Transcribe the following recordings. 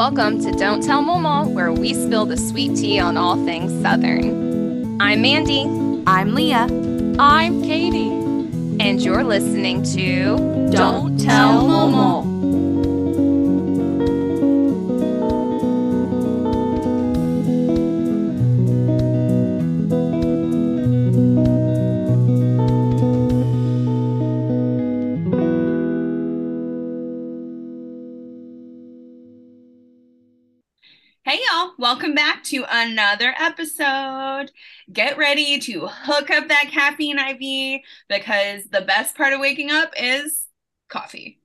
Welcome to Don't Tell Maw Maw, where we spill the sweet tea on all things Southern. I'm Mandy. I'm Leah. I'm Katie. And you're listening to Don't, Don't Tell Maw Maw. Another episode. Get ready to hook up that caffeine IV because the best part of waking up is coffee.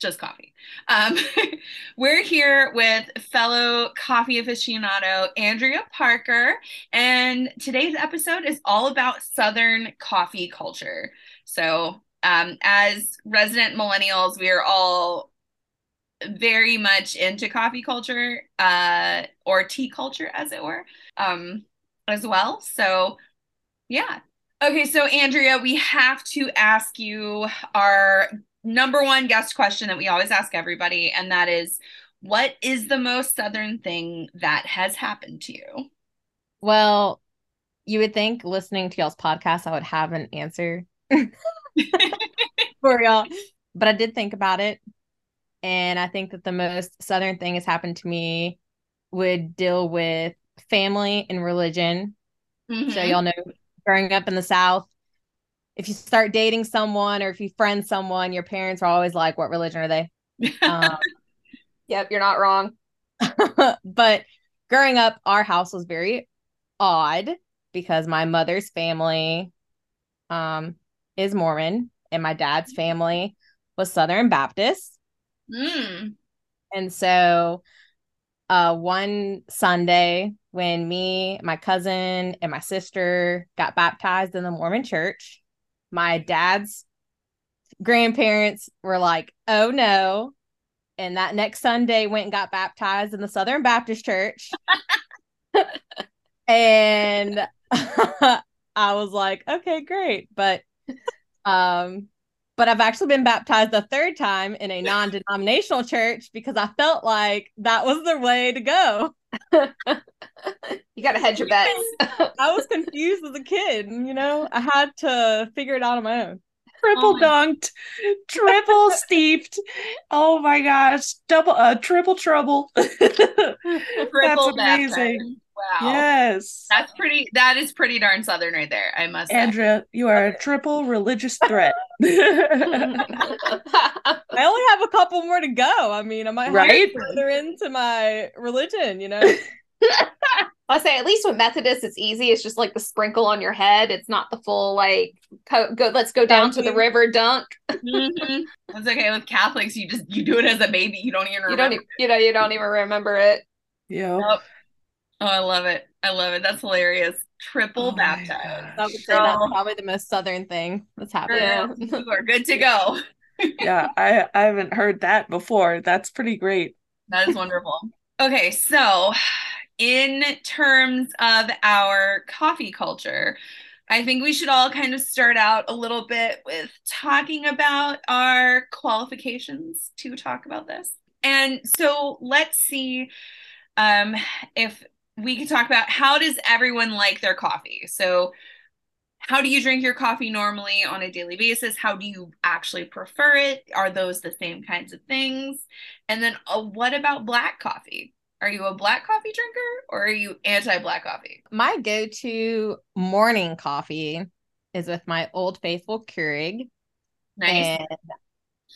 Just coffee. Um, we're here with fellow coffee aficionado Andrea Parker, and today's episode is all about Southern coffee culture. So, um, as resident millennials, we are all very much into coffee culture uh, or tea culture, as it were, um, as well. So, yeah. Okay, so Andrea, we have to ask you our number one guest question that we always ask everybody, and that is what is the most Southern thing that has happened to you? Well, you would think listening to y'all's podcast, I would have an answer for y'all, but I did think about it and I think that the most Southern thing has happened to me would deal with family and religion. Mm-hmm. So, y'all know, growing up in the South, if you start dating someone or if you friend someone, your parents are always like, What religion are they? Um, yep, you're not wrong. but growing up, our house was very odd because my mother's family um, is Mormon and my dad's family was Southern Baptist. Mm. And so uh one Sunday when me, my cousin, and my sister got baptized in the Mormon church, my dad's grandparents were like, "Oh no." And that next Sunday went and got baptized in the Southern Baptist Church. and I was like, "Okay, great." But um but I've actually been baptized a third time in a non denominational church because I felt like that was the way to go. you got to hedge your bets. I was confused as a kid, you know, I had to figure it out on my own. Triple oh dunked, triple steeped. Oh my gosh, double, uh, triple trouble. triple That's amazing. Wow. Yes. That's pretty that is pretty darn southern right there, I must Andrea, say. you are a triple religious threat. I only have a couple more to go. I mean, I might right? further into my religion, you know. I'll say at least with Methodists, it's easy. It's just like the sprinkle on your head. It's not the full like co- go. Let's go down to the river dunk. mm-hmm. That's okay with Catholics. You just you do it as a baby. You don't even remember. You don't. You know. You don't even remember it. Yeah. Nope. Oh, I love it. I love it. That's hilarious. Triple oh baptized. I would say that's probably the most southern thing that's happening. you are good to go. yeah, I I haven't heard that before. That's pretty great. That is wonderful. okay, so in terms of our coffee culture, I think we should all kind of start out a little bit with talking about our qualifications to talk about this. And so let's see um, if we can talk about how does everyone like their coffee? So how do you drink your coffee normally on a daily basis? How do you actually prefer it? Are those the same kinds of things? And then uh, what about black coffee? Are you a black coffee drinker or are you anti black coffee? My go to morning coffee is with my Old Faithful Keurig. Nice. And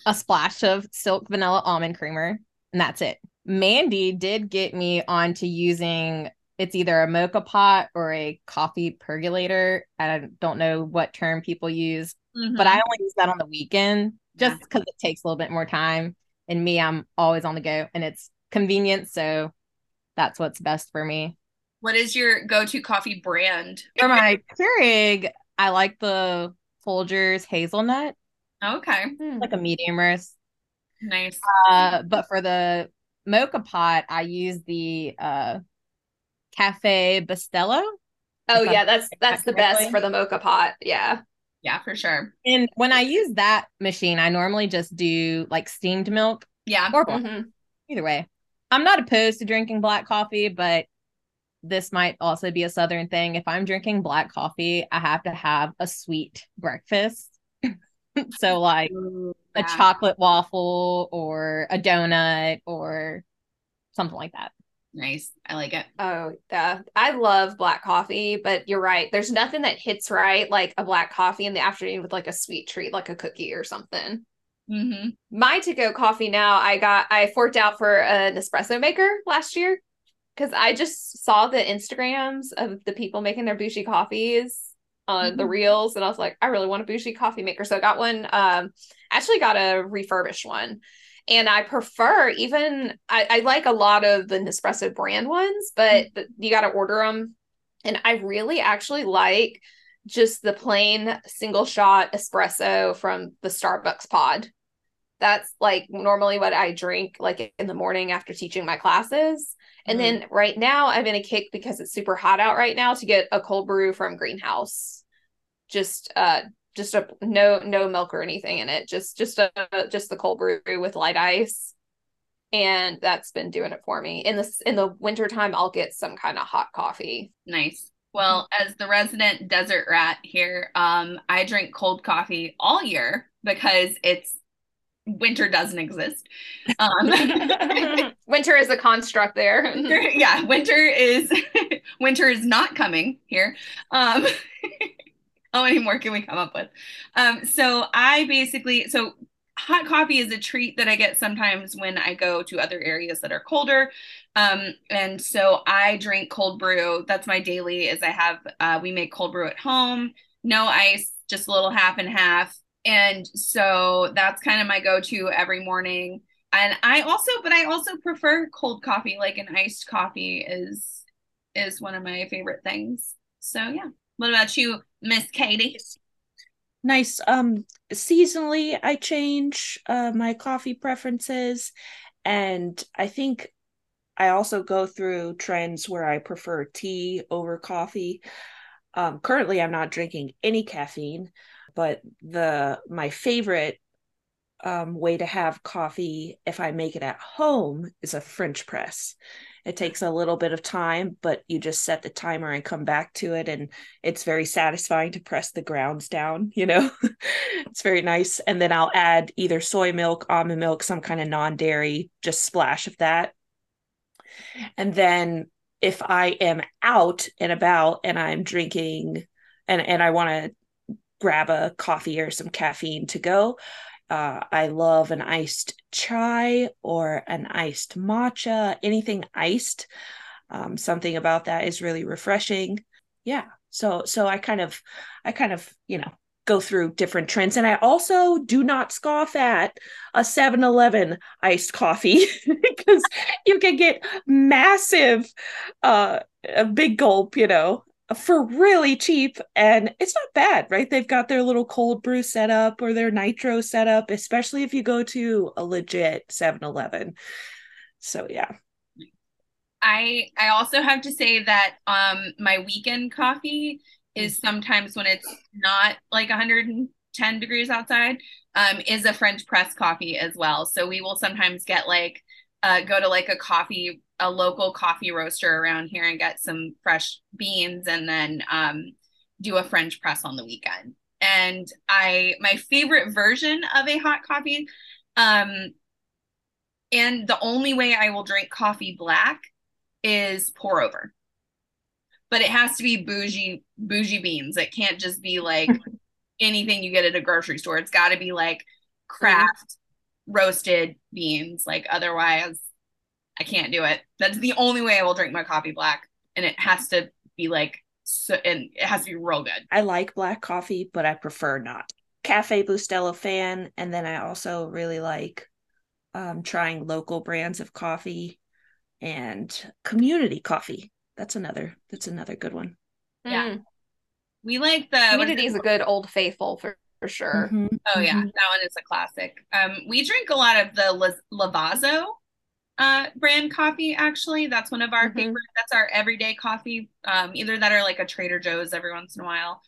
a splash of silk vanilla almond creamer. And that's it. Mandy did get me onto using it's either a moka pot or a coffee percolator. I don't know what term people use, mm-hmm. but I only use that on the weekend just because yeah. it takes a little bit more time. And me, I'm always on the go and it's convenient. So that's what's best for me. What is your go to coffee brand? For my Keurig, I like the Folgers hazelnut. Okay. Like a medium roast. Nice. Uh, but for the moka pot, I use the uh Cafe Bustelo. Oh yeah, that's that's the best for the moka pot. Yeah. Yeah, for sure. And when I use that machine, I normally just do like steamed milk. Yeah. Or mm-hmm. either way. I'm not opposed to drinking black coffee, but this might also be a southern thing. If I'm drinking black coffee, I have to have a sweet breakfast. so like Ooh, a chocolate waffle or a donut or something like that. Nice. I like it. Oh, yeah. I love black coffee, but you're right. There's nothing that hits right like a black coffee in the afternoon with like a sweet treat, like a cookie or something. Mm-hmm. My to go coffee now, I got, I forked out for an espresso maker last year because I just saw the Instagrams of the people making their bougie coffees on the Mhm. reels, and I was like, I really want a bougie coffee maker. So I got one, um, actually got a refurbished one. And I prefer even I, I like a lot of the Nespresso brand ones, but the, you got to order them. And I really actually like just the plain single shot espresso from the Starbucks pod. That's like normally what I drink like in the morning after teaching my classes. And then right now I'm in a kick because it's super hot out right now to get a cold brew from Greenhouse. Just uh just a no no milk or anything in it. Just just a just the cold brew with light ice. And that's been doing it for me. In the in the wintertime I'll get some kind of hot coffee. Nice. Well, as the resident desert rat here, um, I drink cold coffee all year because it's winter doesn't exist. Um, Winter is a construct there. winter, yeah, winter is winter is not coming here. Um, how many more can we come up with? Um, so I basically so hot coffee is a treat that I get sometimes when I go to other areas that are colder. Um, and so I drink cold brew. That's my daily. Is I have uh, we make cold brew at home, no ice, just a little half and half. And so that's kind of my go-to every morning. And I also, but I also prefer cold coffee. Like an iced coffee is is one of my favorite things. So yeah. What about you, Miss Katie? nice um seasonally i change uh my coffee preferences and i think i also go through trends where i prefer tea over coffee um currently i'm not drinking any caffeine but the my favorite um way to have coffee if i make it at home is a french press. It takes a little bit of time but you just set the timer and come back to it and it's very satisfying to press the grounds down you know? It's very nice. And then i'll add either soy milk almond milk some kind of non-dairy just splash of that. And then if i am out and about and i'm drinking and and i want to grab a coffee or some caffeine to go uh, I love an iced chai or an iced matcha, anything iced. Um, something about that is really refreshing. Yeah. So so I kind of I kind of, you know, go through different trends. And I also do not scoff at a 7-Eleven iced coffee because you can get massive uh a big gulp, you know, for really cheap and it's not bad right? They've got their little cold brew setup or their nitro setup especially if you go to a legit 7-eleven so yeah. I I also have to say that um my weekend coffee is sometimes when it's not like 110 degrees outside um is a French press coffee as well. So we will sometimes get like uh go to like a coffee a local coffee roaster around here and get some fresh beans and then um do a French press on the weekend. And I my favorite version of a hot coffee um and the only way I will drink coffee black is pour over. But it has to be bougie bougie beans. It can't just be like anything you get at a grocery store. It's got to be like craft roasted beans. Like otherwise I can't do it. That's the only way I will drink my coffee black and it has to be like so and it has to be real good. i like black coffee but i prefer not cafe bustelo fan and then i also really like um, trying local brands of coffee and community coffee that's another that's another good one Yeah. Mm. We like the Community is a good old faithful for, for sure. Mhm, Oh yeah, mhm. that one is a classic. Um, we drink a lot of the La- Lavazza uh brand coffee. Actually, that's one of our Mhm. favorite. That's our everyday coffee. Um, either that or like a Trader Joe's every once in a while.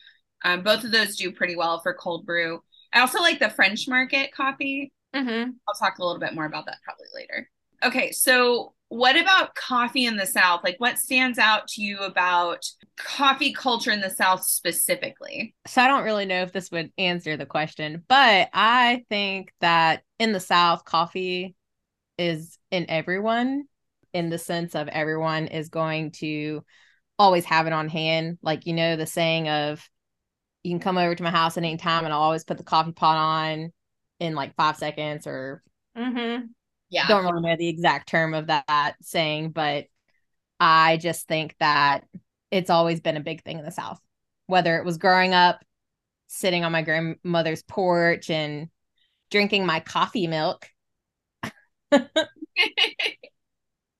Um, both of those do pretty well for cold brew. I also like the French Market coffee. Mm-hmm. I'll talk a little bit more about that probably later. Okay, so what about coffee in the South? Like, what stands out to you about coffee culture in the South specifically? So, I don't really know if this would answer the question, but I think that in the South, coffee is in everyone in the sense of everyone is going to always have it on hand. Like, you know, the saying of, you can come over to my house at any time and I'll always put the coffee pot on in like five seconds or mm-hmm. Yeah. don't really know the exact term of that saying, but I just think that it's always been a big thing in the South. Whether it was growing up, sitting on my grandmother's porch and drinking my coffee milk. uh,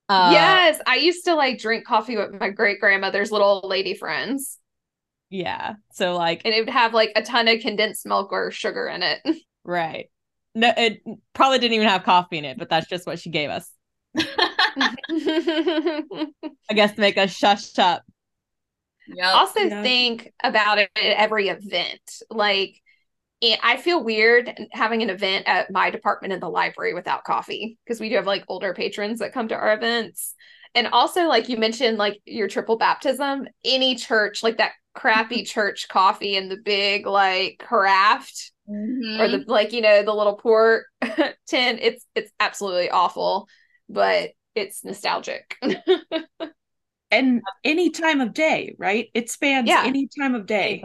yes, I used to like drink coffee with my great grandmother's little lady friends. Yeah. So like and it would have like a ton of condensed milk or sugar in it. Right. No, it probably didn't even have coffee in it, but that's just what she gave us. I guess to make us shush up. Yep. Also yep. think about it at every event. Like it, I feel weird having an event at my department in the library without coffee because we do have like older patrons that come to our events. And also, like you mentioned, like your triple baptism, any church, like that crappy church coffee and the big like craft mm-hmm. or the like you know the little port tin it's it's absolutely awful but it's nostalgic and any time of day right it spans yeah. any time of day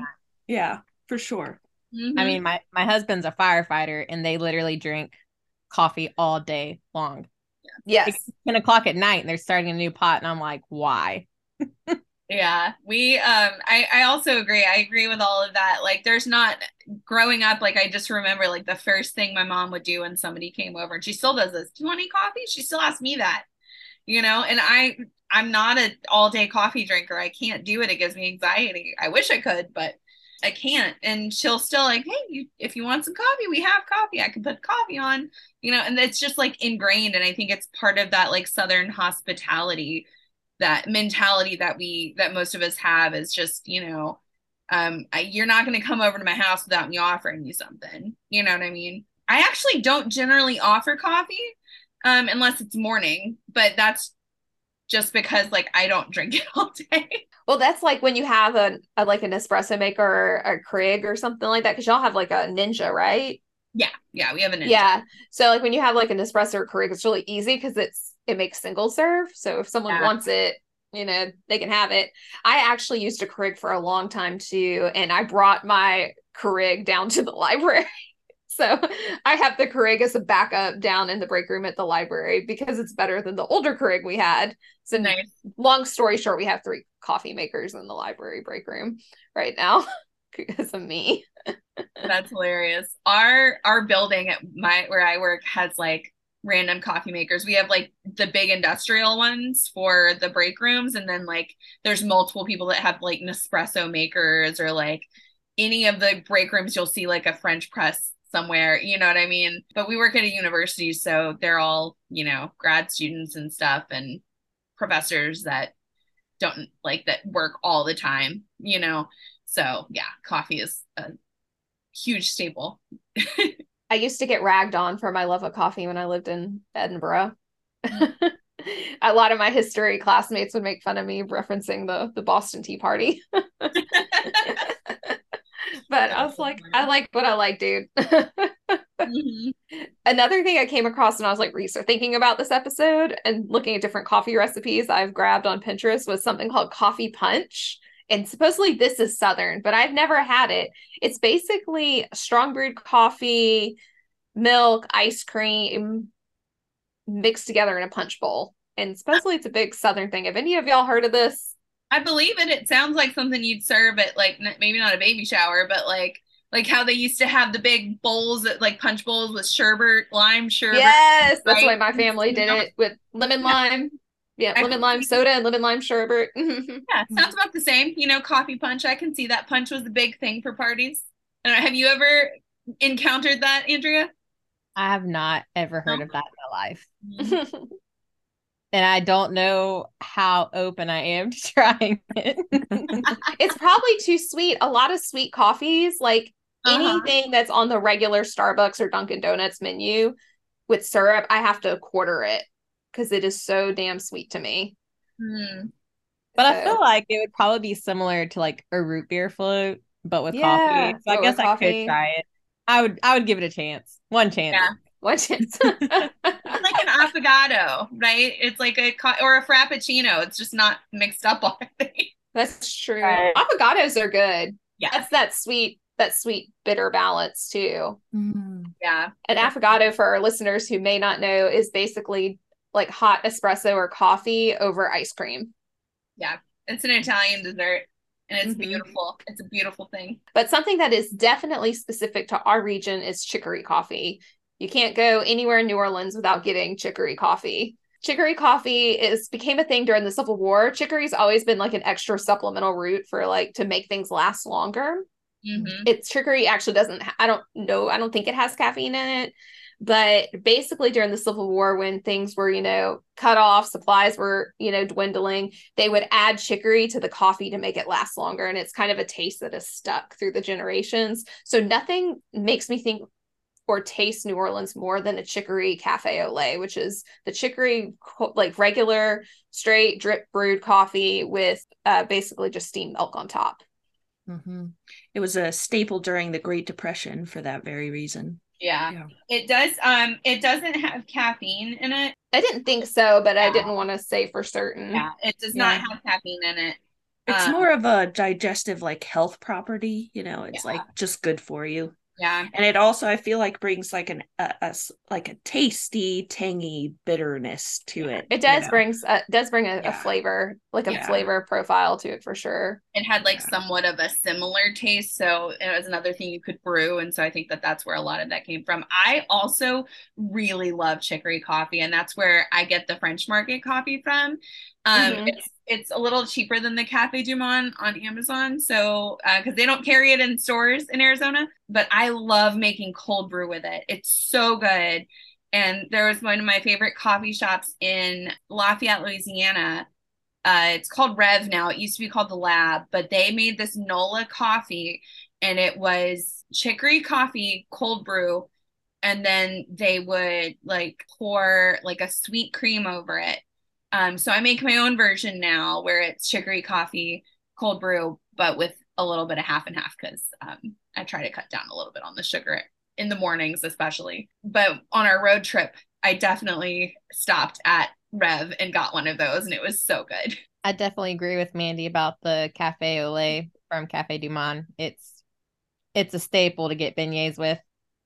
yeah for sure mm-hmm. i mean my my husband's a firefighter and they literally drink coffee all day long. Yes. It's 10 o'clock at night and they're starting a new pot and i'm like why? Yeah we um i i also agree. I agree with all of that. Like there's not growing up like i just remember like the first thing my mom would do when somebody came over and she still does this. Do you want any coffee? She still asks me that you know? And i i'm not an all day coffee drinker. I can't do it. It gives me anxiety. I wish i could but i can't. And she'll still like hey you, if you want some coffee we have coffee. I can put coffee on you know and it's just like ingrained. And i think it's part of that like southern hospitality that mentality that we that most of us have is just you know um I, you're not going to come over to my house without me offering you something. You know what i mean? I actually don't generally offer coffee um unless it's morning but that's just because like i don't drink it all day well that's like when you have a, a like an espresso maker or a Keurig or something like that because y'all have like a ninja right yeah yeah we have a ninja yeah so like when you have like an espresso or Keurig it's really easy because it's it makes single serve. So if someone yeah. wants it, you know, they can have it. I actually used a Keurig for a long time too, and I brought my Keurig down to the library. So I have the Keurig as a backup down in the break room at the library because it's better than the older Keurig we had. So nice. long story short, we have three coffee makers in the library break room right now because of me. That's hilarious. Our our building at my where I work has like random coffee makers. We have like the big industrial ones for the break rooms, and then like there's multiple people that have like Nespresso makers or like any of the break rooms you'll see like a French press somewhere, you know what I mean? But we work at a university, so they're all, you know, grad students and stuff and professors that don't like that work all the time, you know. So yeah, coffee is a huge staple. I used to get ragged on for my love of coffee when I lived in Edinburgh. a lot of my history classmates would make fun of me referencing the the Boston Tea Party. but I was like, I like what I like, dude. mm-hmm. Another thing I came across when I was like research thinking about this episode and looking at different coffee recipes I've grabbed on Pinterest was something called coffee punch. And supposedly this is Southern, but I've never had it. It's basically strong brewed coffee, milk, ice cream mixed together in a punch bowl. And supposedly it's a big Southern thing. Have any of y'all heard of this? I believe it. It sounds like something you'd serve at like maybe not a baby shower, but like like how they used to have the big bowls that like punch bowls with sherbet, lime sherbet. Yes, that's right? why my family did it with lemon lime. Yeah, lemon lime soda and lemon lime sherbet. yeah, sounds about the same. You know, coffee punch. I can see that punch was the big thing for parties. And have you ever encountered that, Andrea? I have not ever heard of that in my life. Mm-hmm. And I don't know how open I am to trying it. it's probably too sweet. A lot of sweet coffees, like uh-huh. anything that's on the regular Starbucks or Dunkin' Donuts menu with syrup, I have to quarter it because it is so damn sweet to me. Hmm. But I feel like it would probably be similar to like a root beer float, but with Yeah, coffee. So I guess I coffee. could try it. I would I would give it a chance. One chance. Yeah. One chance. It's like an affogato, right? It's like a co- or a frappuccino. It's just not mixed up already. That's true. Right. Avocados are good. Yeah, That's that sweet, that sweet bitter balance too. Mm. yeah. An affogato for our listeners who may not know is basically like hot espresso or coffee over ice cream. Yeah. It's an Italian dessert, and it's Mhm. beautiful. It's a beautiful thing. But something that is definitely specific to our region is chicory coffee. You can't go anywhere in New Orleans without getting chicory coffee. Chicory coffee is became a thing during the Civil War. Chicory's always been like an extra supplemental route for like to make things last longer. hmm It's chicory actually doesn't I don't know, I don't think it has caffeine in it. But basically during the Civil War when things were, you know, cut off, supplies were, you know, dwindling, they would add chicory to the coffee to make it last longer and it's kind of a taste that is stuck through the generations. So nothing makes me think or taste New Orleans more than a chicory cafe au lait, which is the chicory like regular straight drip brewed coffee with uh, basically just steamed milk on top. hmm It was a staple during the Great Depression for that very reason. Yeah. Yeah. It does. Um, it doesn't have caffeine in it. I didn't think so, but I didn't want to say for certain. Yeah, it does not Yeah. have caffeine in it. It's Um, more of a digestive, like health property. You know, it's Yeah. like just good for you. Yeah, and it also i feel like brings like an a, a like a tasty tangy bitterness to it It you does know? brings uh, does bring a, a flavor, like a Yeah. flavor profile to it for sure. It had like Yeah. somewhat of a similar taste, so it was another thing you could brew, and so I think that that's where a lot of that came from. I also really love chicory coffee, and that's where I get the French Market coffee from. Um, Mhm. it's it's a little cheaper than the Cafe Du Monde on Amazon, so because they don't carry it in stores in Arizona, but I love making cold brew with it. It's so good. And there was one of my favorite coffee shops in Lafayette, Louisiana. Uh, it's called Rev now. It used to be called the Lab, but they made this Nola coffee, and it was chicory coffee, cold brew, and then they would like pour like a sweet cream over it. Um, so I make my own version now where it's chicory coffee, cold brew, but with a little bit of half and half because um, I try to cut down a little bit on the sugar in the mornings, especially. But on our road trip, I definitely stopped at Rev and got one of those, and it was so good. I definitely agree with Mandy about the cafe au lait from Cafe Du Monde. It's it's a staple to get beignets with.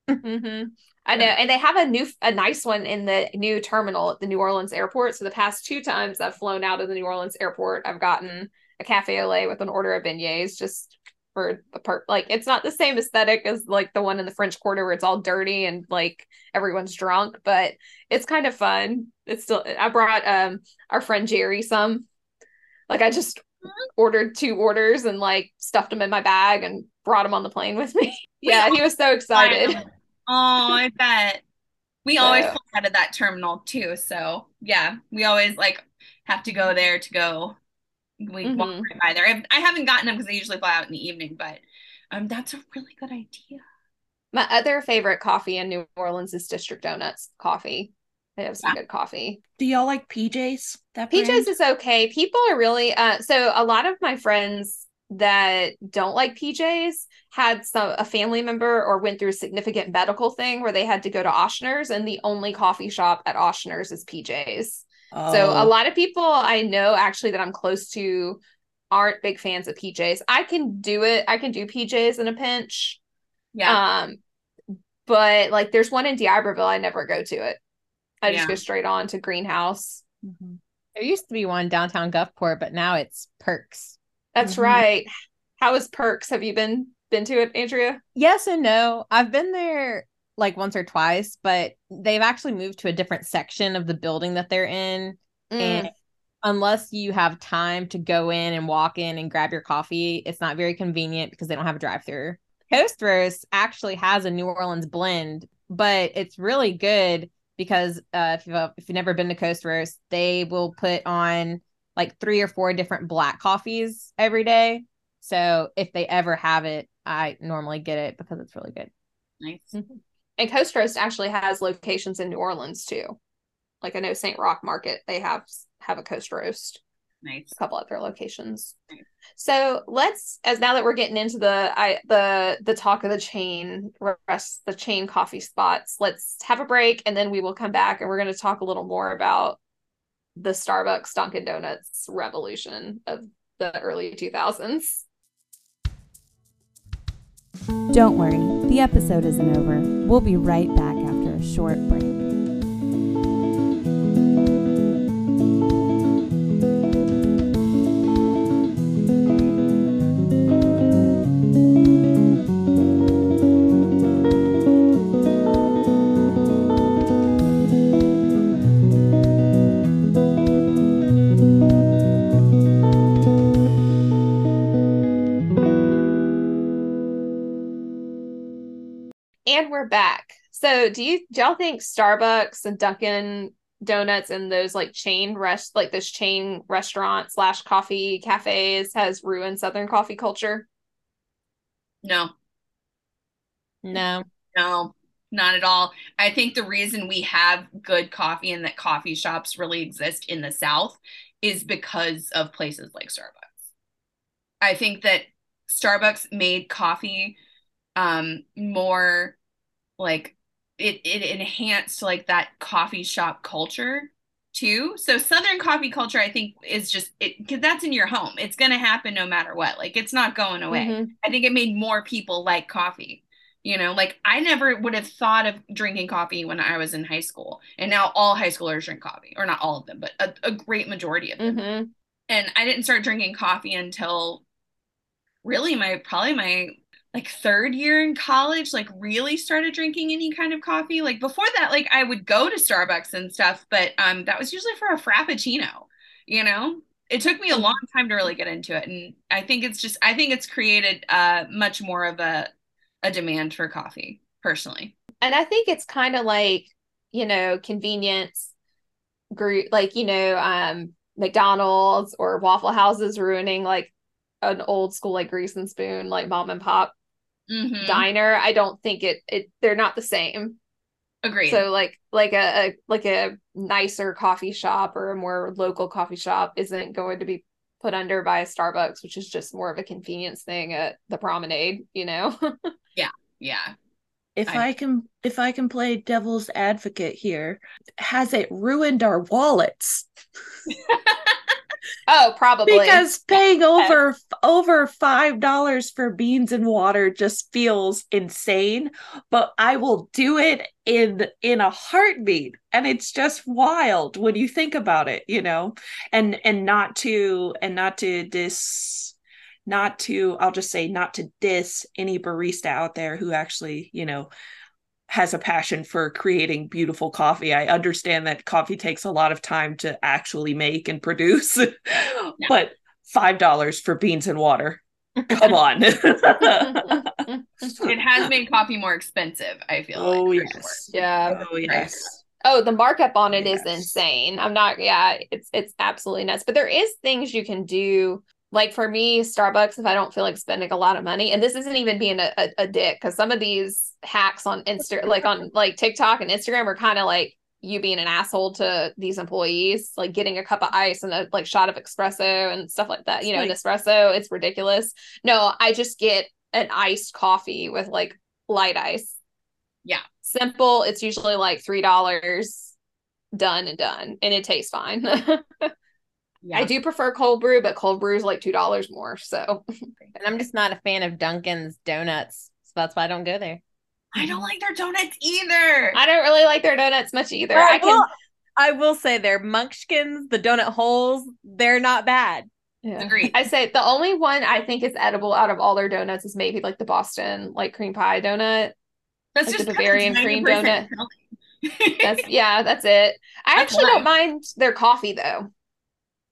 hmm I know, and they have a new, a nice one in the new terminal at the New Orleans airport. So the past two times I've flown out of the New Orleans airport, I've gotten a cafe au lait with an order of beignets just for the part. Like it's not the same aesthetic as like the one in the French Quarter where it's all dirty and like everyone's drunk, but it's kind of fun. It's still. I brought um our friend Jerry some. Like I just ordered two orders and like stuffed them in my bag and brought them on the plane with me. yeah, he was so excited. Oh, I bet. We always So- fly out of that terminal too. So yeah, we always like have to go there to go. We walk Mhm. right by there. I've- I haven't gotten them because they usually fly out in the evening, but um, that's a really good idea. My other favorite coffee in New Orleans is District Donuts coffee. They have some Yeah. good coffee. do y'all like pjs that PJ's brand? is okay. People are really uh so a lot of my friends that don't like PJs had some a family member or went through a significant medical thing where they had to go to Ochsner's and the only coffee shop at Ochsner's is PJ's. So a Oh, lot of people I know actually that I'm close to aren't big fans of PJs. I can do it. I can do PJs in a pinch. Yeah. Um, but like there's one in D'Iberville, I never go to it. I just Yeah. go straight on to Greenhouse. mhm. There used to be one downtown Gulfport, but now it's Perks. That's Mhm. right. How is Perks? Have you been been to it, Andrea? Yes and no. I've been there like once or twice, but they've actually moved to a different section of the building that they're in. Mm. And unless you have time to go in and walk in and grab your coffee, it's not very convenient because they don't have a drive through. Coast Roast actually has a New Orleans blend, but it's really good because uh, if, you've, if you've never been to Coast Roast, they will put on like three or four different black coffees every day. So if they ever have it, I normally get it because it's really good. nice. And Coast Roast actually has locations in New Orleans too. Like I know St. Roch Market, they have have a coast roast. Nice. A couple other locations. Nice. So let's as now that we're getting into the I the the talk of the chain rest the chain coffee spots, let's have a break and then we will come back and we're going to talk a little more about the Starbucks Dunkin' Donuts revolution of the early 2000s. Don't worry, the episode isn't over. We'll be right back after a short break. And we're back. So do you do y'all think Starbucks and Dunkin' Donuts and those like chain rest like this chain restaurant slash coffee cafes has ruined Southern coffee culture? No, No. no, not at all. I think the reason we have good coffee and that coffee shops really exist in the South is because of places like Starbucks. I think that Starbucks made coffee um more like it it enhanced like that coffee shop culture too. So Southern coffee culture, I think, is just it because that's in your home. It's gonna happen no matter what. Like it's not going away. Mhm. I think it made more people like coffee. You know, like I never would have thought of drinking coffee when I was in high school, and now all high schoolers drink coffee, or not all of them, but a, a great majority of them. Mhm. And I didn't start drinking coffee until really my probably my like third year in college, like really started drinking any kind of coffee. Like before that, like I would go to Starbucks and stuff, but um that was usually for a frappuccino, you know? It took me a long time to really get into it. And I think it's just I think it's created uh much more of a a demand for coffee, personally. And I think it's kind of like, you know, convenience group like, you know, um McDonald's or Waffle Houses ruining like an old school like grease and spoon like mom and pop Mhm. diner. I don't think it it they're not the same. Agreed. So like like a, a like a nicer coffee shop or a more local coffee shop isn't going to be put under by a Starbucks, which is just more of a convenience thing at the promenade, you know? Yeah. Yeah. If I- I can if I can play devil's advocate here, has it ruined our wallets? oh, probably. Because paying over over five dollars for beans and water just feels insane, but I will do it in in a heartbeat, and it's just wild when you think about it, you know, and and not to and not to dis not to I'll just say not to diss any barista out there who actually you know has a passion for creating beautiful coffee. I understand that coffee takes a lot of time to actually make and produce, but five dollars for beans and water. Come on. It has made coffee more expensive, I feel oh like. for yes. yeah. Oh yes. Oh, the markup on it is Yes. insane. I'm not yeah, it's it's absolutely nuts. But there is things you can do. Like for me, Starbucks, if I don't feel like spending a lot of money, and this isn't even being a, a, a dick, because some of these hacks on Insta like on like TikTok and Instagram are kind of like you being an asshole to these employees, like getting a cup of ice and a like shot of espresso and stuff like that. You know, an espresso, it's ridiculous. No, I just get an iced coffee with like light ice. Yeah. Simple. It's usually like three dollars done and done. And it tastes fine. Yeah. I do prefer cold brew, but cold brew is like two dollars more. So And I'm just not a fan of Dunkin's donuts. So that's why I don't go there. I don't like their donuts either. I don't really like their donuts much either. Well, I can I will say their munchkins, the donut holes, they're not bad. Yeah. Agreed. I say the only one I think is edible out of all their donuts is maybe like the Boston like cream pie donut. That's like the just Bavarian cream donut. That's That's yeah, that's it. I That's actually don't mind their coffee though.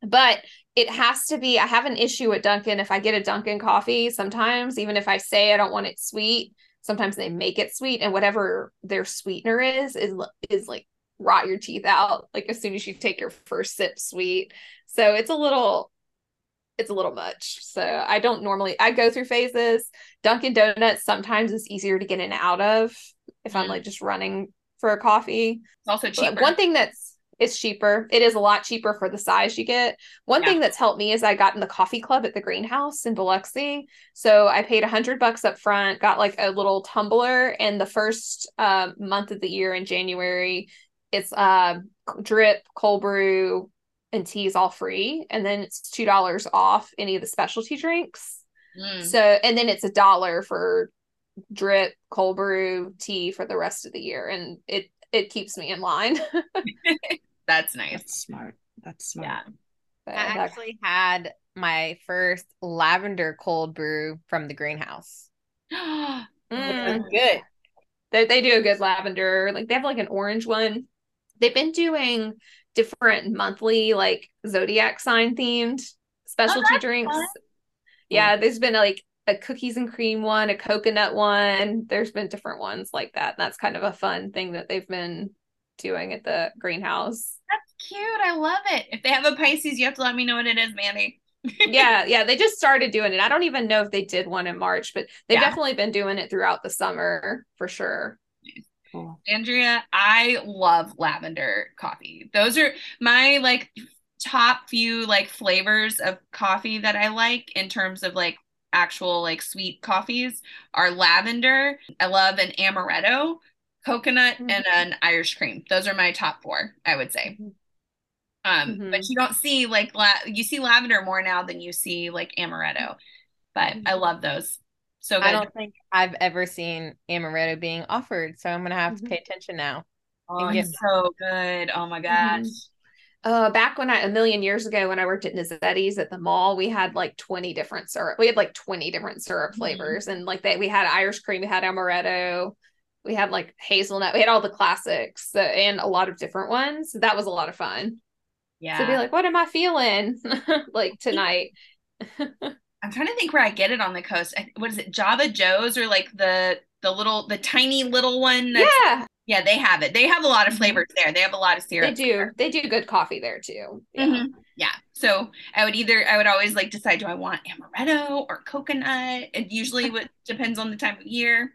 But it has to be I have an issue at Dunkin' if I get a Dunkin' coffee sometimes even if I say I don't want it sweet, sometimes they make it sweet and whatever their sweetener is is is like rot your teeth out like as soon as you take your first sip sweet. So it's a little it's a little much. So I don't normally I go through phases. Dunkin' Donuts sometimes is easier to get in and out of if I'm Mm. like just running for a coffee. It's also But cheaper. One thing that's It's cheaper. It is a lot cheaper for the size you get. One Yeah. thing that's helped me is I got in the coffee club at the greenhouse in Biloxi. So I paid a hundred bucks up front, got like a little tumbler, and the first uh, month of the year in January, it's uh, drip, cold brew, and tea is all free, and then it's two dollars off any of the specialty drinks. Mm. So and then it's a dollar for drip, cold brew, tea for the rest of the year, and it it keeps me in line. That's nice. That's smart. That's smart. Yeah. But I that- actually had my first lavender cold brew from the greenhouse. Mm. Good. they they do a good lavender. Like they have like an orange one. They've been doing different monthly like zodiac sign themed specialty that's drinks. fun. Yeah, there's been like a cookies and cream one, a coconut one. There's been different ones like that. That's kind of a fun thing that they've been doing at the greenhouse. That's cute. I love it. If they have a Pisces, you have to let me know what it is, Mandy. yeah, yeah, they just started doing it. I don't even know if they did one in March, but they've Yeah. definitely been doing it throughout the summer for sure. Cool. Andrea, I love lavender coffee. Those are my like top few like flavors of coffee that I like in terms of like actual like sweet coffees are lavender. I love an amaretto, coconut, Mhm. and an Irish cream. Those are my top four, I would say. Mhm. Um, Mhm. but you don't see like la- you see lavender more now than you see like amaretto. But I love those. So good. I don't think I've ever seen amaretto being offered, so I'm gonna have to pay attention now. oh, it's so good. Oh my gosh. Uh, back when I a million years ago when I worked at Nizzetti's at the mall, we had like 20 different syrup. We had like 20 different syrup Mhm. flavors, and like they we had Irish cream, we had amaretto, we had like hazelnut, we had all the classics uh, and a lot of different ones. That was a lot of fun. Yeah. So be like, what am I feeling like tonight? I'm trying to think where I get it on the coast. What is it? Java Joe's or like the the little the tiny little one? Yeah, yeah, they have it. They have a lot of Mhm. flavors there. They have a lot of syrup. they do. They do good coffee there too. Yeah. Mhm. Yeah. So I would either I would always like decide do I want amaretto or coconut? It usually what depends on the time of year.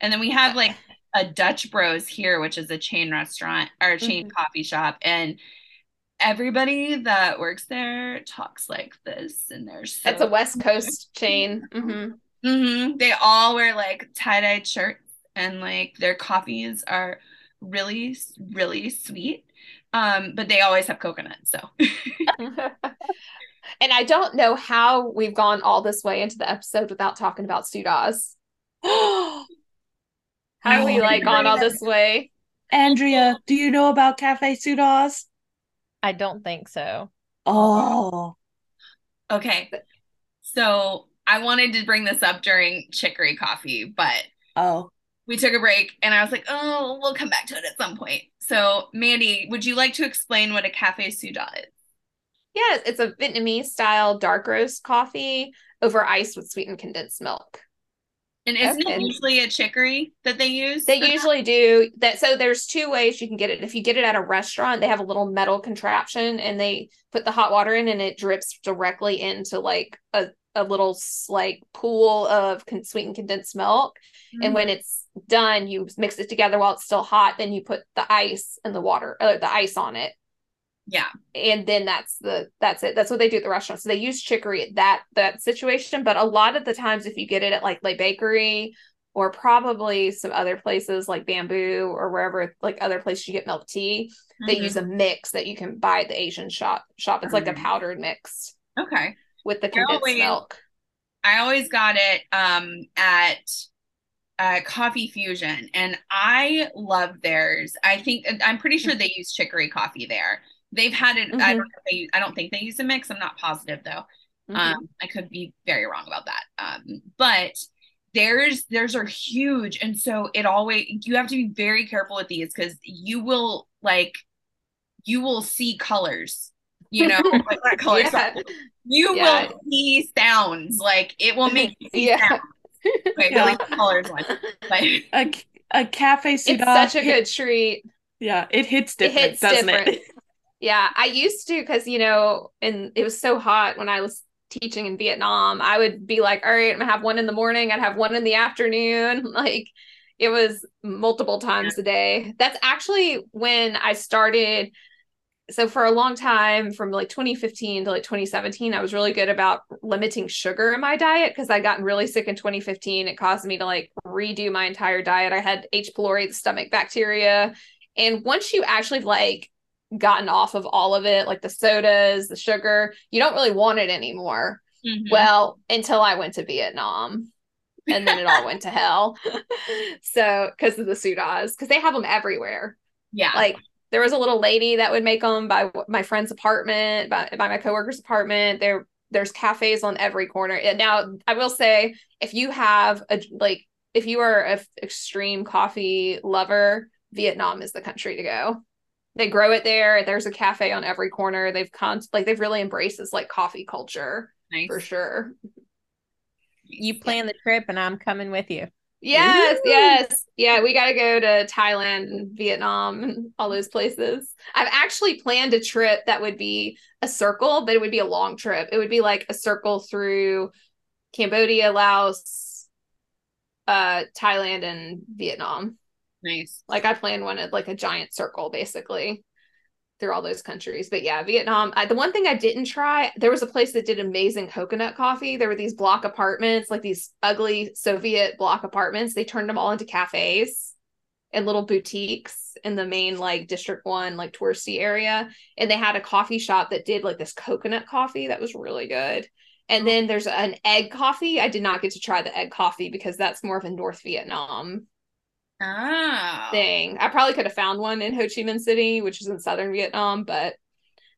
And then we have like a Dutch Bros here, which is a chain restaurant or a chain Mhm. coffee shop, and everybody that works there talks like this, and they're so That's a West Coast chain. hmm hmm They all wear like tie-dyed shirts and like their coffees are really, really sweet. Um, but they always have coconut. So and I don't know how we've gone all this way into the episode without talking about Sudas. How Oh, we like gone all this way? Andrea, do you know about Cafe Sudas? I don't think so. Oh, okay. So I wanted to bring this up during chicory coffee, but oh, we took a break and I was like, oh, we'll come back to it at some point. So Mandy, would you like to explain what a cafe suda is? Yes, it's a Vietnamese style dark roast coffee over ice with sweetened condensed milk. And isn't Okay. it usually a chicory that they use? They usually do that. So there's two ways you can get it. If you get it at a restaurant, they have a little metal contraption and they put the hot water in and it drips directly into like a, a little like pool of con- sweetened condensed milk. And when it's done, you mix it together while it's still hot. Then you put the ice and the water, or the ice on it. yeah. and then that's the that's it that's what they do at the restaurant so they use chicory at that that situation but a lot of the times if you get it at like lay bakery or probably some other places like bamboo or wherever like other places you get milk tea they Mhm. use a mix that you can buy at the asian shop shop it's like a Mhm. powdered mix Okay. With the I condensed always- milk I always got it um at uh, Coffee Fusion, and I love theirs. I think I'm pretty sure they use chicory coffee there. They've had it. I Mhm. don't know they. use- I don't think they use a mix. I'm not positive though. Mhm. Um, I could be very wrong about that. Um, but theirs theirs are huge, and so it always you have to be very careful with these because you will like you will see colors. You know, like colors. yeah, You Yeah. will see sounds like it will make you see Yeah. sounds. Okay, Yeah. really the colors one. But a, a Cafe it's such a hit- good treat Yeah, it hits different, it different, hits doesn't different. it? Yeah, I used to because you know, and it was so hot when I was teaching in Vietnam. I would be like, all right, I'm gonna have one in the morning, I'd have one in the afternoon. Like it was multiple times a day. That's actually when I started so for a long time from like 2015 to like 2017 i was really good about limiting sugar in my diet because i'd gotten really sick in 2015 it caused me to like redo my entire diet. I had h. pylori the stomach bacteria. And once you actually like gotten off of all of it like the sodas the sugar you don't really want it anymore. Mhm. well until i went to vietnam and then it all went to hell. So because of the sudas because they have them everywhere. Yeah. like there was a little lady that would make them by my friend's apartment, by, by my coworker's apartment. There, there's cafes on every corner. And now, I will say, if you have a like, if you are an extreme coffee lover, Vietnam is the country to go. They grow it there. There's a cafe on every corner. They've con like they've really embraced this like coffee culture nice. for sure. You plan the trip and I'm coming with you. Yes, Woo! yes. Yeah, we got to go to Thailand and Vietnam and all those places. I've actually planned a trip that would be a circle, but it would be a long trip. It would be like a circle through Cambodia, Laos, uh Thailand and Vietnam. Nice. Like I planned one at like a giant circle basically through all those countries. But yeah, Vietnam. I, the one thing I didn't try, there was a place that did amazing coconut coffee. There were these block apartments, like these ugly Soviet block apartments. They turned them all into cafes and little boutiques in the main like district one, like touristy area. And they had a coffee shop that did like this coconut coffee that was really good. And oh. then there's an egg coffee. I did not get to try the egg coffee because that's more of a North Vietnam Oh. thing. I probably could have found one in Ho Chi Minh City, which is in southern Vietnam, but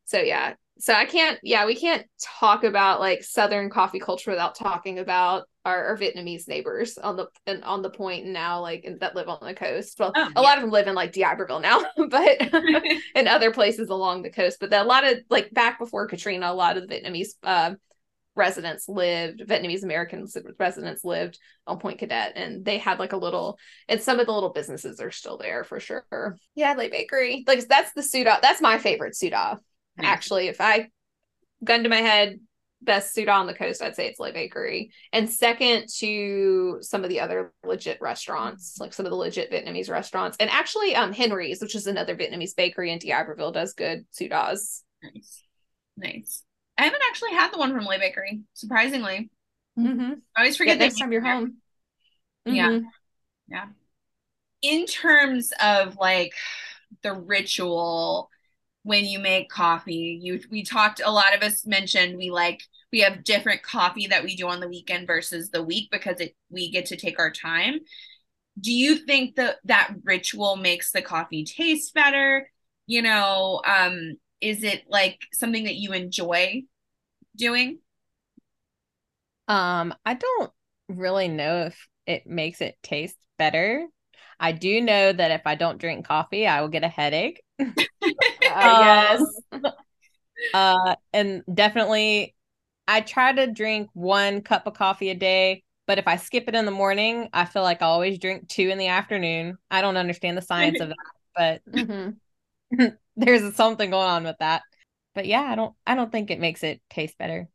so yeah. So I can't yeah, we can't talk about like southern coffee culture without talking about our, our Vietnamese neighbors on the and on the point now like that live on the coast. Well, Oh, a lot of them live in like D'Iberville now, but and other places along the coast. But the, a lot of like back before Katrina, a lot of the Vietnamese uh, residents lived, Vietnamese American residents lived on Point Cadet, and they had like a little, and some of the little businesses are still there for sure. Yeah, Le Bakery, like that's the Suda. That's my favorite Suda. Nice. Actually, if I gun to my head, best Suda on the coast, I'd say it's Le Bakery, and second to some of the other legit restaurants, like some of the legit Vietnamese restaurants, and actually, um, Henry's, which is another Vietnamese bakery in D'Iberville, does good Sudas. Nice. Nice. I haven't actually had the one from Le Bakery, surprisingly. Mm-hmm. I always forget they next time you're there. home. Yeah. Yeah. in terms of like the ritual when you make coffee you we talked a lot of us mentioned we like we have different coffee that we do on the weekend versus the week because it we get to take our time do you think that that ritual makes the coffee taste better you know um is it like something that you enjoy doing Um, I don't really know if it makes it taste better. I do know that if I don't drink coffee, I will get a headache. Uh, yes. Uh, and definitely, I try to drink one cup of coffee a day. But if I skip it in the morning, I feel like I always drink two in the afternoon. I don't understand the science of that, but there's something going on with that. But yeah, I don't. I don't think it makes it taste better.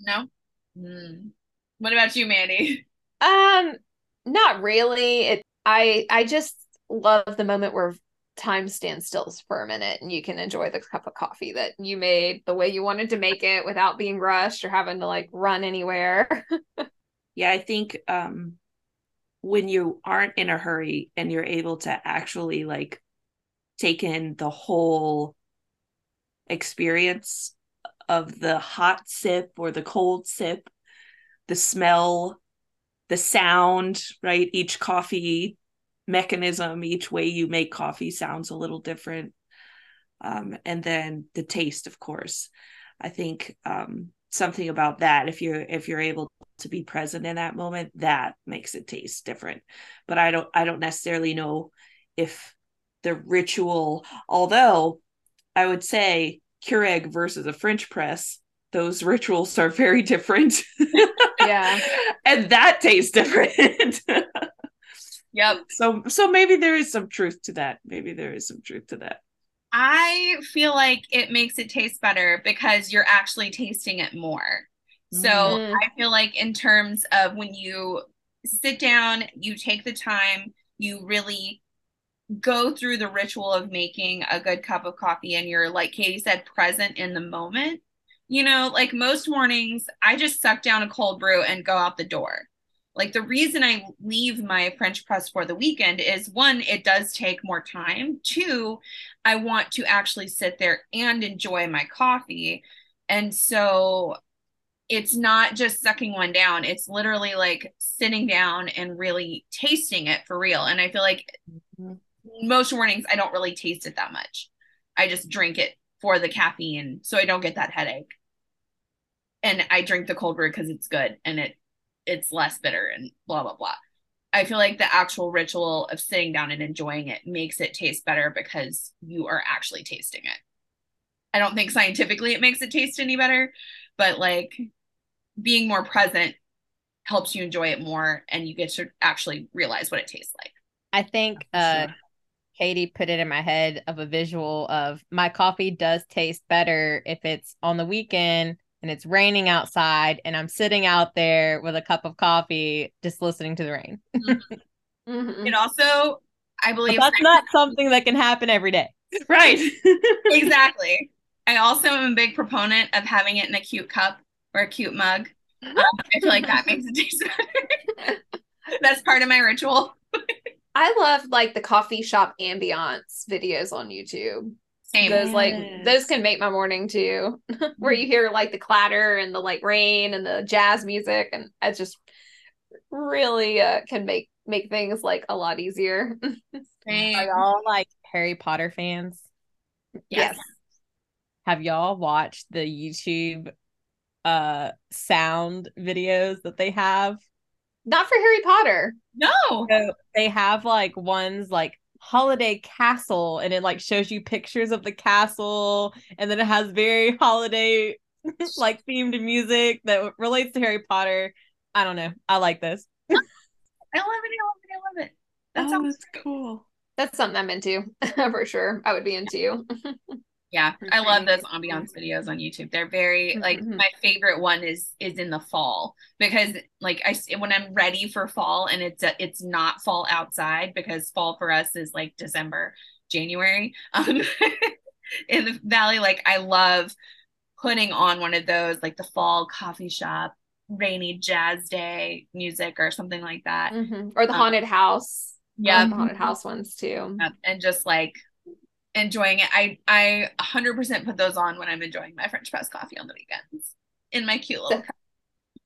no Hmm. what about you mandy Um, not really. It I I just love the moment where time stands still for a minute and you can enjoy the cup of coffee that you made the way you wanted to make it without being rushed or having to like run anywhere. Yeah, I think um when you aren't in a hurry and you're able to actually like take in the whole experience of the hot sip or the cold sip, the smell, the sound, right? Each coffee mechanism, each way you make coffee sounds a little different. Um, and then the taste, of course. I think um, something about that, if you're if you're able to be present in that moment, that makes it taste different. But I don't I don't necessarily know if the ritual, although I would say Keurig versus a French press, those rituals are very different. Yeah. and that tastes different. yep so so maybe there is some truth to that. Maybe there is some truth to that. I feel like it makes it taste better because you're actually tasting it more. So Mhm. I feel like in terms of when you sit down, you take the time, you really go through the ritual of making a good cup of coffee and you're like Katie said present in the moment you know like most mornings I just suck down a cold brew and go out the door like the reason I leave my French press for the weekend is one, it does take more time. Two, I want to actually sit there and enjoy my coffee. And so it's not just sucking one down, it's literally like sitting down and really tasting it for real. And I feel like. Most mornings I don't really taste it that much. I just drink it for the caffeine so I don't get that headache. And I drink the cold brew because it's good and it it's less bitter and blah blah blah. I feel like the actual ritual of sitting down and enjoying it makes it taste better because you are actually tasting it. I don't think scientifically it makes it taste any better, but like being more present helps you enjoy it more and you get to actually realize what it tastes like. I think uh Katie put it in my head of a visual of my coffee does taste better if it's on the weekend and it's raining outside and I'm sitting out there with a cup of coffee just listening to the rain. mm-hmm. Mm-hmm. It also, I believe but that's not something that can happen every day. Right. exactly. I also am a big proponent of having it in a cute cup or a cute mug. Um, I feel like that makes it taste better. that's part of my ritual. I love like the coffee shop ambiance videos on YouTube. Same. Those yes. like those can make my morning too. Where you hear like the clatter and the like rain and the jazz music and it just really uh, can make make things like a lot easier. Are y'all like Harry Potter fans? Yes. yes. Have y'all watched the YouTube uh sound videos that they have? Not for Harry Potter. No. So they have like ones like holiday castle and it like shows you pictures of the castle and then it has very holiday like themed music that relates to Harry Potter. I don't know. I like this. I love it. I love it. I love it. That oh, sounds cool. That's something I'm into for sure. I would be into. Yeah, I love those ambiance videos on YouTube. They're very like mm-hmm. my favorite one is is in the fall because like I when I'm ready for fall and it's a, it's not fall outside because fall for us is like December, January. Um, in the valley, like I love putting on one of those like the fall coffee shop rainy jazz day music or something like that mm-hmm. or the um, haunted um, house yeah the haunted house ones too and just like enjoying it. I I 100% put those on when I'm enjoying my French press coffee on the weekends in my cute little.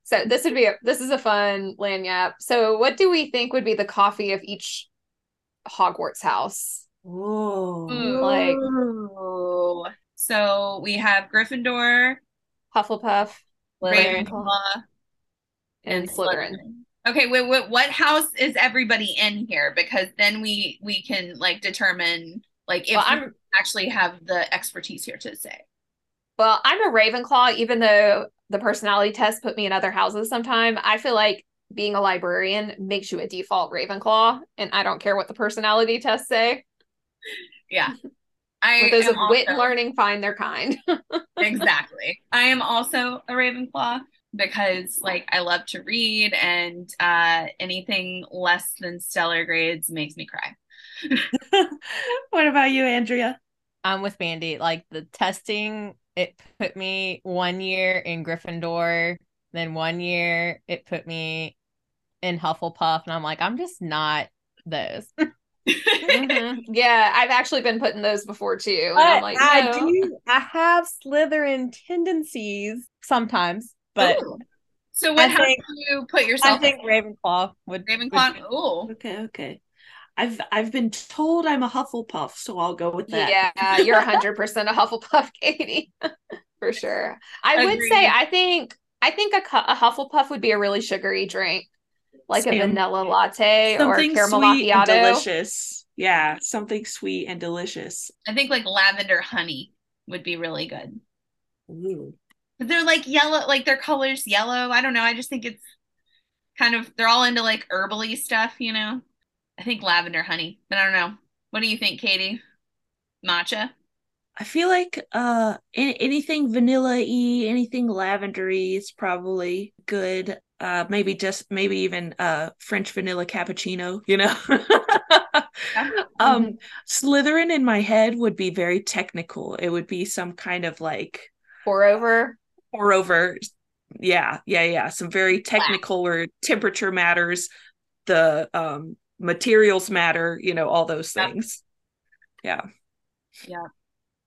So, so this would be a this is a fun lagniappe. So what do we think would be the coffee of each Hogwarts house? Ooh. Like so we have Gryffindor, Hufflepuff, Ravenclaw, and, and Slytherin. Slytherin. Okay, wait, wait, what house is everybody in here? Because then we we can like determine like if well, I'm actually have the expertise here to say. Well, I'm a Ravenclaw, even though the personality test put me in other houses sometime. I feel like being a librarian makes you a default Ravenclaw, and I don't care what the personality tests say. Yeah. I those of also, wit and learning find their kind. exactly. I am also a Ravenclaw because like I love to read and uh anything less than stellar grades makes me cry. what about you, Andrea? I'm with Mandy. Like the testing, it put me one year in Gryffindor, then one year it put me in Hufflepuff, and I'm like, I'm just not those. mm-hmm. Yeah, I've actually been putting those before too. And I'm like, no. I do. I have Slytherin tendencies sometimes, but. Ooh. So what? I think, you put yourself? I think Ravenclaw would. Ravenclaw. Oh, okay, okay. I've I've been told I'm a Hufflepuff, so I'll go with that. Yeah, you're 100% a Hufflepuff, Katie, for sure. I Agreed. would say I think I think a, a Hufflepuff would be a really sugary drink, like Same. a vanilla latte something or caramel macchiato. delicious. Yeah, something sweet and delicious. I think like lavender honey would be really good. Ooh. They're like yellow, like their colors yellow. I don't know. I just think it's kind of they're all into like herbally stuff, you know. I think lavender honey, but I don't know. What do you think, Katie? Matcha? I feel like uh anything vanilla y, anything lavendery is probably good. Uh maybe just maybe even uh French vanilla cappuccino, you know. um Slytherin in my head would be very technical. It would be some kind of like pour over. Pour over. Yeah, yeah, yeah. Some very technical wow. or temperature matters. The um materials matter, you know, all those things. Yeah. Yeah.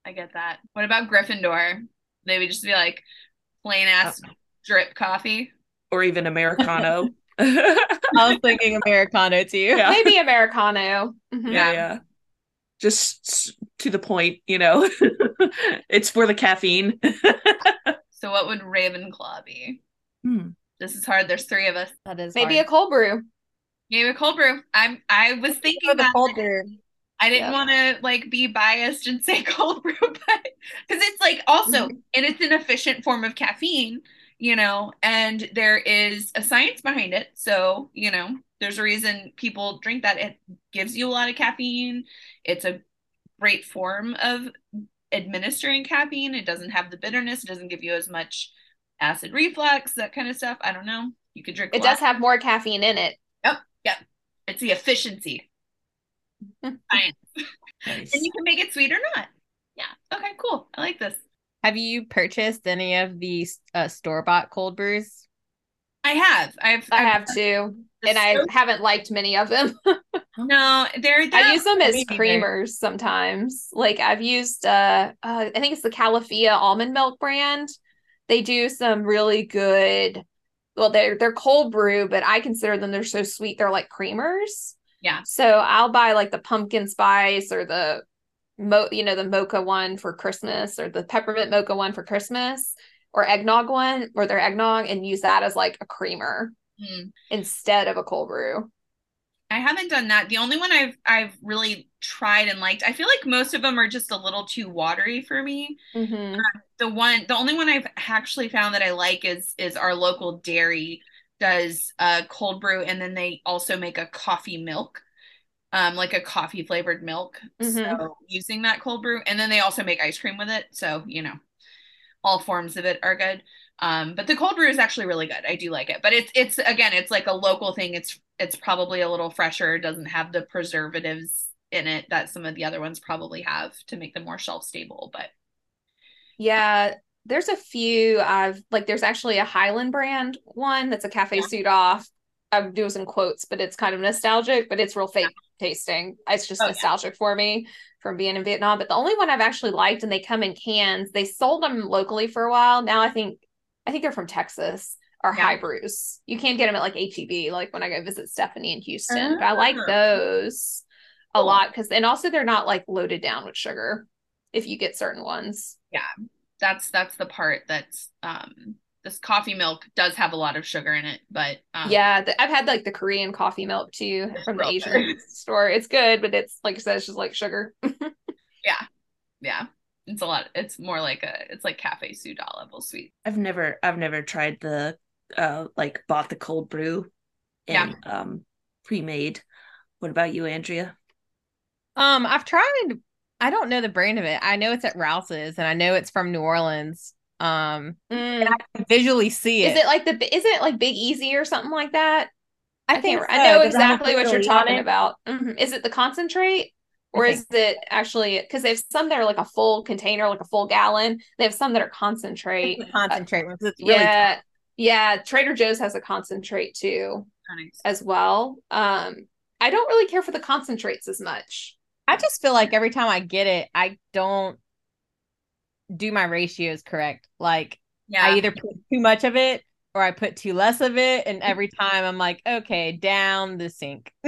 I get that. What about Gryffindor? They would just be like plain ass uh, drip coffee. Or even Americano. I was thinking Americano too. Yeah. Maybe Americano. Mm-hmm. Yeah, yeah. Just to the point, you know. it's for the caffeine. so what would Ravenclaw be? Hmm. This is hard. There's three of us. That is maybe hard. a cold brew. Maybe a cold brew. I'm I was thinking the cold brew. I didn't want to like be biased and say cold brew, but because it's like also, mm-hmm. and it's an efficient form of caffeine, you know, and there is a science behind it. So, you know, there's a reason people drink that. It gives you a lot of caffeine. It's a great form of administering caffeine. It doesn't have the bitterness, it doesn't give you as much acid reflux, that kind of stuff. I don't know. You could drink it does have more caffeine in it. Yep. Yep. It's the efficiency. Science. Nice. and you can make it sweet or not. Yeah. Okay, cool. I like this. Have you purchased any of the uh, store bought cold brews? I have. I've. I have too, and I haven't liked many of them. no, they're, they're. I use them as creamers sometimes. Like I've used. uh, uh I think it's the Califia almond milk brand. They do some really good. Well, they're they're cold brew, but I consider them they're so sweet. They're like creamers. Yeah. So I'll buy like the pumpkin spice or the mo you know the mocha one for Christmas or the peppermint mocha one for Christmas or eggnog one or their eggnog and use that as like a creamer mm. instead of a cold brew. I haven't done that. The only one I've I've really tried and liked. I feel like most of them are just a little too watery for me. Mm-hmm. Uh, the one, the only one I've actually found that I like is is our local dairy does a cold brew, and then they also make a coffee milk, um, like a coffee flavored milk. Mm-hmm. So using that cold brew, and then they also make ice cream with it. So you know, all forms of it are good. Um, but the cold brew is actually really good. I do like it, but it's it's again, it's like a local thing. It's it's probably a little fresher. Doesn't have the preservatives in it that some of the other ones probably have to make them more shelf stable. But yeah, there's a few I've like. There's actually a Highland brand one that's a cafe yeah. suit off. I'm doing some quotes, but it's kind of nostalgic, but it's real fake yeah. tasting. It's just oh, nostalgic yeah. for me from being in Vietnam. But the only one I've actually liked, and they come in cans. They sold them locally for a while. Now I think I think they're from Texas are yeah. High Brews. You can't get them at like HEB, like when I go visit Stephanie in Houston. But I like ah. those a lot because, and also they're not like loaded down with sugar if you get certain ones. Yeah, that's that's the part that's um this coffee milk does have a lot of sugar in it, but um, yeah, the, I've had like the Korean coffee milk too from the Asian good. store. It's good, but it's like I said, it's just like sugar. yeah, yeah it's a lot it's more like a it's like cafe soda level sweet i've never i've never tried the uh like bought the cold brew and yeah. um pre-made what about you andrea um i've tried i don't know the brand of it i know it's at rouse's and i know it's from new orleans um mm. i can visually see it is it like the is it like big easy or something like that i, I think so, i know exactly what you're talking about mm-hmm. is it the concentrate or is it actually because they have some that are like a full container, like a full gallon? They have some that are concentrate. concentrate really yeah, tough. Yeah. Trader Joe's has a concentrate too, nice. as well. Um, I don't really care for the concentrates as much. I just feel like every time I get it, I don't do my ratios correct. Like yeah. I either put too much of it or I put too less of it. And every time I'm like, okay, down the sink.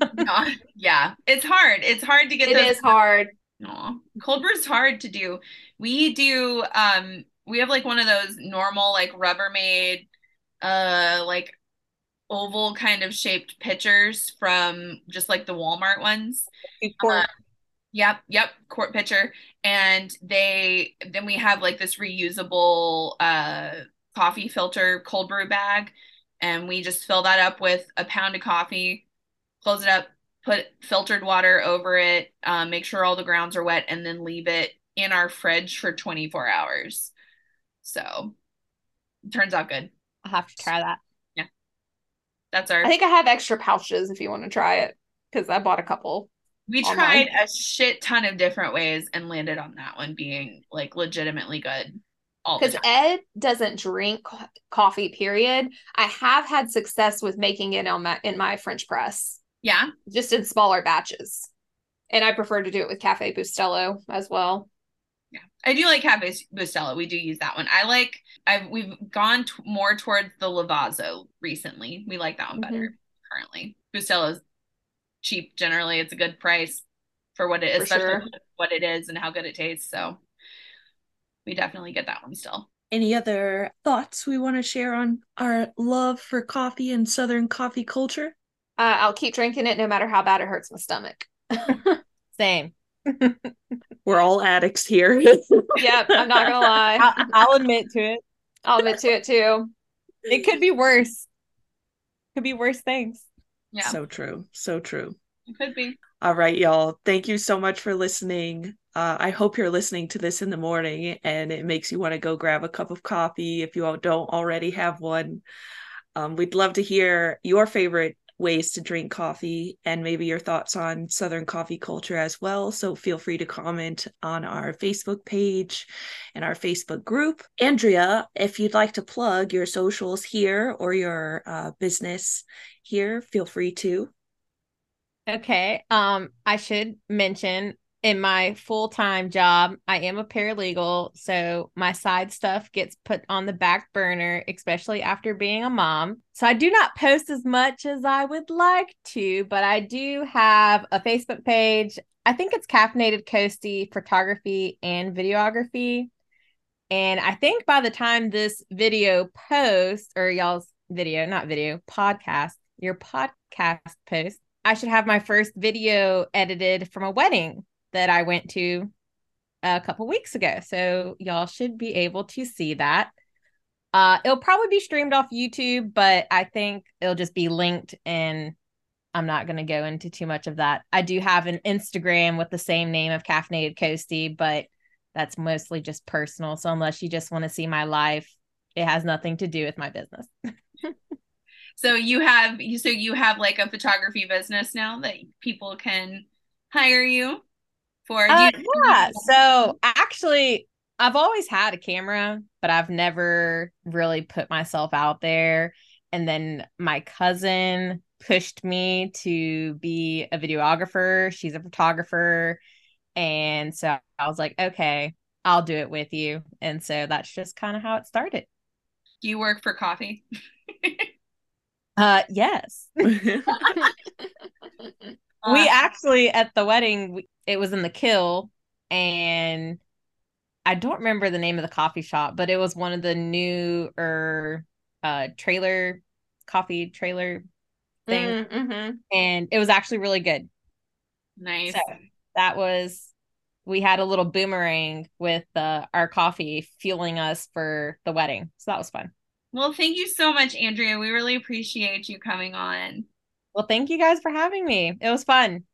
yeah, it's hard. It's hard to get. It those- is hard. Aw. Cold brew's hard to do. We do. Um, we have like one of those normal like Rubbermaid, uh, like oval kind of shaped pitchers from just like the Walmart ones. Uh, yep, yep, court pitcher, and they then we have like this reusable uh coffee filter cold brew bag, and we just fill that up with a pound of coffee, close it up, put filtered water over it, um, make sure all the grounds are wet, and then leave it in our fridge for 24 hours. So it turns out good. I'll have to try that. Yeah. That's our I think I have extra pouches if you want to try it because I bought a couple. we online. tried a shit ton of different ways and landed on that one being like legitimately good all Because. Ed doesn't drink coffee. Period. I have had success with making it on my in my French press, Yeah. just in smaller batches, and I prefer to do it with Cafe Bustelo as well. I do like Cafe Bustelo. We do use that one. I like I've we've gone t- more towards the Lavazza recently. We like that one better Mm-hmm. currently. Bustelo's cheap generally. It's a good price for what it For especially sure. what it is and how good it tastes. So we definitely get that one still. Any other thoughts we want to share on our love for coffee and Southern coffee culture? Uh, I'll keep drinking it no matter how bad it hurts my stomach. Same. We're all addicts here. yep, I'm not gonna lie. I'll, I'll admit to it. I'll admit to it too. It could be worse. Could be worse things. Yeah, So true. So true. it could be. All right, y'all. Thank you so much for listening. Uh, I hope you're listening to this in the morning and it makes you want to go grab a cup of coffee if you all don't already have one. Um, we'd love to hear your favorite ways to drink coffee and maybe your thoughts on Southern coffee culture as well. So feel free to comment on our Facebook page and our Facebook group. Andrea, if you'd like to plug your socials here or your uh, business here, feel free to. Okay. Um, I should mention in my full-time job, I am a paralegal, so my side stuff gets put on the back burner, especially after being a mom. So I do not post as much as I would like to, but I do have a Facebook page. I think it's Caffeinated Coastie Photography and Videography. And I think by the time this video posts, or y'all's video, not video, podcast, your podcast post, I should have my first video edited from a wedding that I went to a couple weeks ago. So y'all should be able to see that. Uh it'll probably be streamed off YouTube, but I think it'll just be linked and I'm not going to go into too much of that. I do have an Instagram with the same name of Caffeinated Coastie, but that's mostly just personal. So unless you just want to see my life, it has nothing to do with my business. So you have so you have like a photography business now that people can hire you for. do Uh, yeah. So actually, I've always had a camera, but I've never really put myself out there. And then my cousin pushed me to be a videographer. She's a photographer. And so I was like, okay, I'll do it with you. And so that's just kind of how it started. do you work for coffee? Uh, yes. Uh, we actually at the wedding it was in the Kiln and i don't remember the name of the coffee shop but it was one of the newer uh trailer coffee trailer thing Mm-hmm. and it was actually really good nice. so that was we had a little boomerang with uh, our coffee fueling us for the wedding so that was fun Well, thank you so much, Andrea. We really appreciate you coming on. Well thank you guys for having me it was fun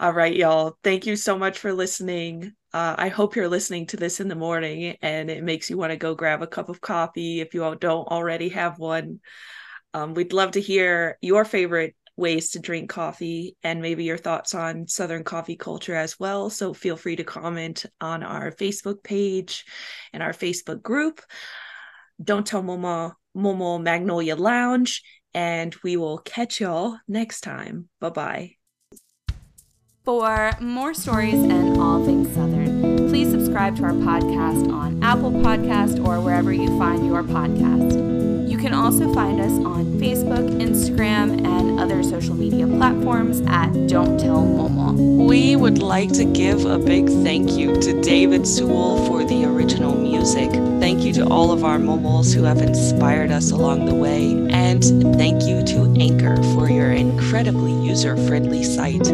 All right, y'all. Thank you so much for listening. Uh, I hope you're listening to this in the morning and it makes you want to go grab a cup of coffee if you don't already have one. Um, we'd love to hear your favorite ways to drink coffee and maybe your thoughts on Southern coffee culture as well. So feel free to comment on our Facebook page and our Facebook group. Don't tell Maw Maw, Momo Magnolia Lounge, and we will catch y'all next time. Bye bye. For more stories and all things Southern, please subscribe to our podcast on Apple Podcast or wherever you find your podcast. You can also find us on Facebook, Instagram, and other social media platforms at Don't Tell Maw Maw. We would like to give a big thank you to David Sewell for the original music. Thank you to all of our momols who have inspired us along the way. And thank you to Anchor for your incredibly user friendly site.